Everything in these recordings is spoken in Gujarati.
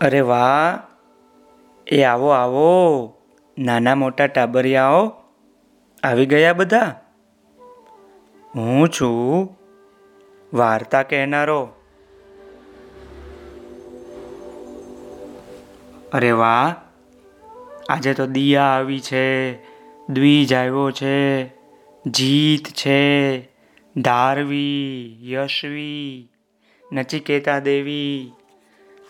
અરે વાહ, એ આવો આવો, નાના મોટા ટાબરિયાઓ આવી ગયા બધા? હું છું વાર્તા કહેનારો. અરે વાહ, આજે તો દિયા આવી છે, દ્વિજ આવ્યો છે, જીત છે, ધારવી, યશવી, નચિકેતા દેવી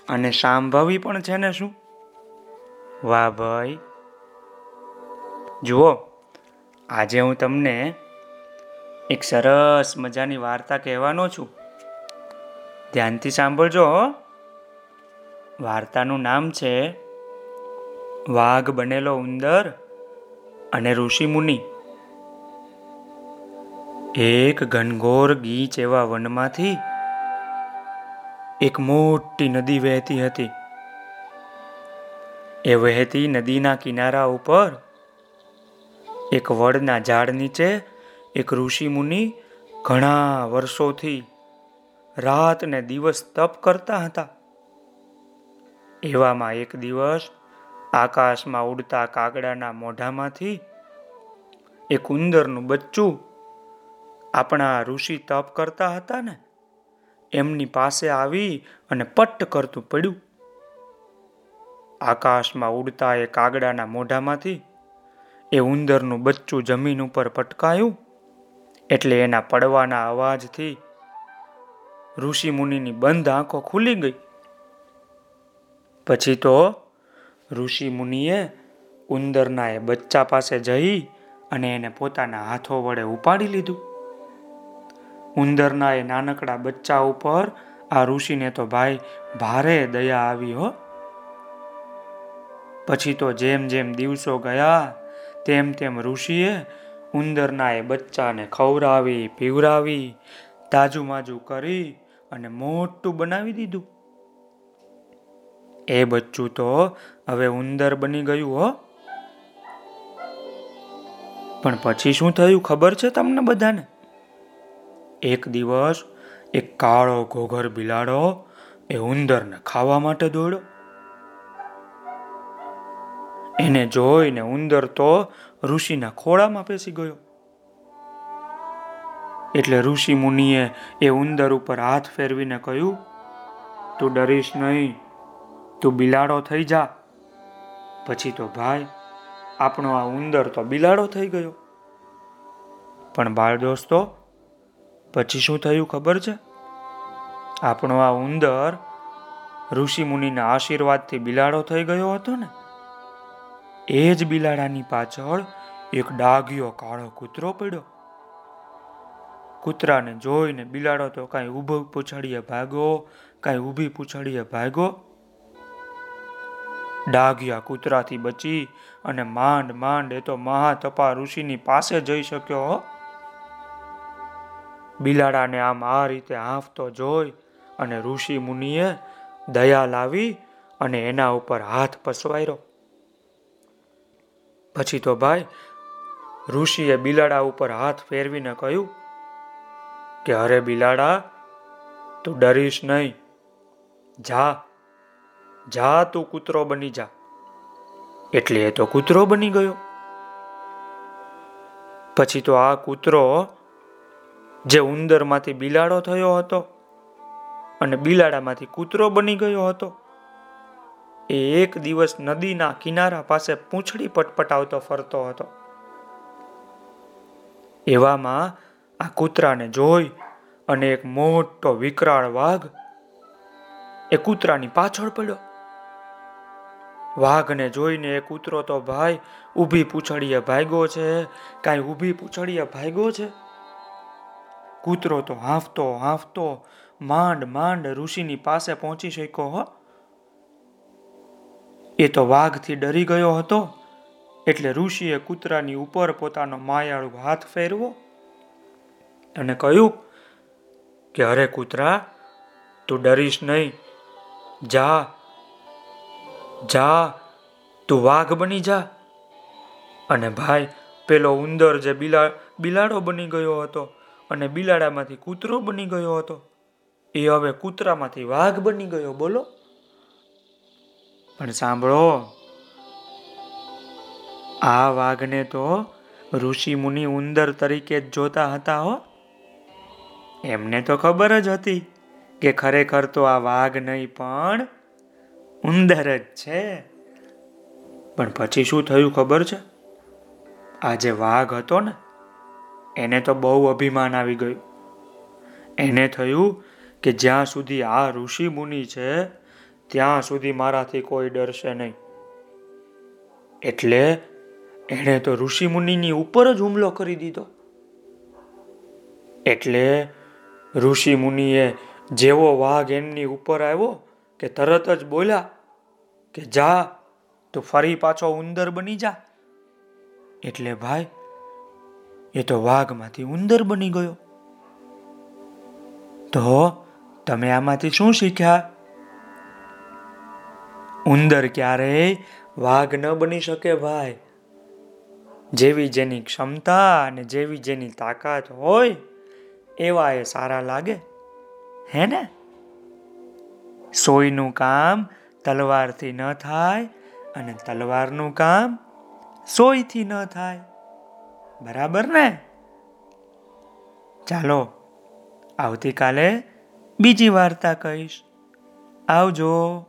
અને સાંભવી પણ છે ને શું? વાહ ભાઈ. જુઓ, આજે હું તમને એક સરસ મજાની વાર્તા કહેવાનો છું. ધ્યાનથી સાંભળજો વાર્તાનું નામ છે વાઘ બનેલો ઉંદર અને ઋષિ મુનિ. એક ઘનઘોર ગીચ એવા વનમાંથી એક મોટી નદી વહેતી હતી. એ વહેતી નદીના કિનારા ઉપર એક વડના ઝાડ નીચે એક ઋષિ મુનિ ઘણા વર્ષોથી રાત ને દિવસ તપ કરતા હતા. એવામાં એક દિવસ આકાશમાં ઉડતા કાગડાના મોઢામાંથી એક ઉંદરનું બચ્ચું આપણા ઋષિ તપ કરતા હતા ને. એમની પાસે આવી અને પટ્ટ કરતું પડ્યું. આકાશમાં ઉડતા એ કાગડાના મોઢામાંથી એ ઉંદરનું બચ્ચું જમીન ઉપર પટકાયું એટલે એના પડવાના અવાજથી ઋષિ મુનિની બંધ આંખો ખુલી ગઈ. પછી તો ઋષિ મુનિએ ઉંદરના એ બચ્ચા પાસે જઈ અને એને પોતાના હાથો વડે ઉપાડી લીધું. ઉંદરના એ નાનકડા બચ્ચા ઉપર આ ઋષિને તો ભાઈ ભારે દયા આવી હો. પછી તો જેમ જેમ દિવસો ગયા, તેમ તેમ ઋષિએ ઉંદરના એ બચ્ચાને ખવડાવી પીવરાવી તાજુમાજુ કરી અને મોટું બનાવી દીધું. એ બચ્ચું તો હવે ઉંદર બની ગયું હો. પણ પછી શું થયું ખબર છે તમને બધાને? એક દિવસ એક કાળો ઘોઘર બિલાડો એ ઉંદરને ખાવા માટે દોડ્યો. એને જોઈને ઉંદર તો ઋષિના ખોળામાં પેસી ગયો. એટલે ઋષિ મુનિએ એ ઉંદર ઉપર હાથ ફેરવીને કહ્યું, તું ડરીશ નહીં, તું બિલાડો થઈ જા. પછી તો ભાઈ, આપણો આ ઉંદર તો બિલાડો થઈ ગયો. પણ બાળ દોસ્તો પછી શું થયું ખબર છે? આપણો આ ઉંદર ઋષિ મુનિના આશીર્વાદથી બિલાડો થઈ ગયો હતો ને? એ જ બિલાડાની પાછળ એક ડાઘિયો કાળો કૂતરો પડ્યો. કૂતરાને જોઈને બિલાડો તો કાંઈ ઊભો પૂછડીએ ભાગો કાંઈ ઊભી પૂછડીએ ભાગો ડાઘિયા કૂતરાથી બચી અને માંડ માંડ એ તો મહાતપા ઋષિની પાસે જઈ શક્યો બિલાડાને આમ આ રીતે હાંફતો જોઈ અને ઋષિ મુનિએ દયા લાવી અને એના ઉપર હાથ પસવાર્યો. પછી તો ભાઈ ઋષિએ બિલાડા ઉપર હાથ ફેરવીને કહ્યું કે અરે બિલાડા, તું ડરીશ નહીં. જા જા તું કૂતરો બની જા. એટલે એ તો કૂતરો બની ગયો. પછી તો આ કૂતરો જે ઉંદરમાંથી બિલાડો થયો હતો અને બિલાડામાંથી કૂતરો બની ગયો હતો, એ એક દિવસ નદીના કિનારા પાસે પૂંછડી પટપટાવતો ફરતો હતો. એવામાં આ કૂતરાને જોઈ અને એક મોટો વિકરાળ વાઘ, એ કૂતરાની પાછળ પડ્યો. વાઘને જોઈને એ કૂતરો તો, ભાઈ, ઊભી પૂછડીએ ભાગ્યો છે, કાંઈ ઊભી પૂછડીએ ભાગ્યો છે? કૂતરો તો હાંફતો હાંફતો, માંડ માંડ ઋષિની પાસે પહોંચી શક્યો હો. એ તો વાઘથી ડરી ગયો હતો, એટલે ઋષિએ કૂતરાની ઉપર પોતાનો માયાળુ હાથ ફેરવો અને કહ્યું કે, અરે કૂતરા, તું ડરીશ નહીં. જા જા, તું વાઘ બની જા. અને ભાઈ, પેલો ઉંદર જે બિલા, બિલાડો બની ગયો હતો અને બિલાડામાંથી કૂતરો બની ગયો હતો. એ હવે કૂતરામાંથી વાઘ બની ગયો, બોલો. પણ સાંભળો, આ વાઘને તો ઋષિ મુનિ ઉંદર તરીકે જ જોતા હતા હો. એમને તો ખબર જ હતી કે ખરેખર તો આ વાઘ નહીં, પણ ઉંદર જ છે. પણ પછી શું થયું ખબર છે? આ જે વાઘ હતો ને એને તો બહુ અભિમાન આવી ગયું. એને થયું કે જ્યાં સુધી આ ઋષિ મુનિ છે, ત્યાં સુધી મારાથી કોઈ ડરશે નહીં. એટલે એણે તો ઋષિ મુનિની ઉપર જ હુમલો કરી દીધો. એટલે ઋષિ મુનિએ જેવો વાઘ એમની ઉપર આવ્યો કે તરત જ બોલ્યા કે જા, તો ફરી પાછો ઉંદર બની જા. એટલે ભાઈ એ તો વાઘમાંથી ઉંદર બની ગયો. તો તમે આમાંથી શું શીખ્યા? ઉંદર ક્યારેય વાઘ ન બની શકે ભાઈ. જેવી જેની ક્ષમતા અને જેવી જેની તાકાત હોય, એવા એ સારા લાગે. હે ને? સોયનું કામ તલવારથી ન થાય અને તલવારનું કામ સોયથી ન થાય. બરાબર ને? ચાલો આવતીકાલે બીજી વાર્તા કહીશ. આવજો.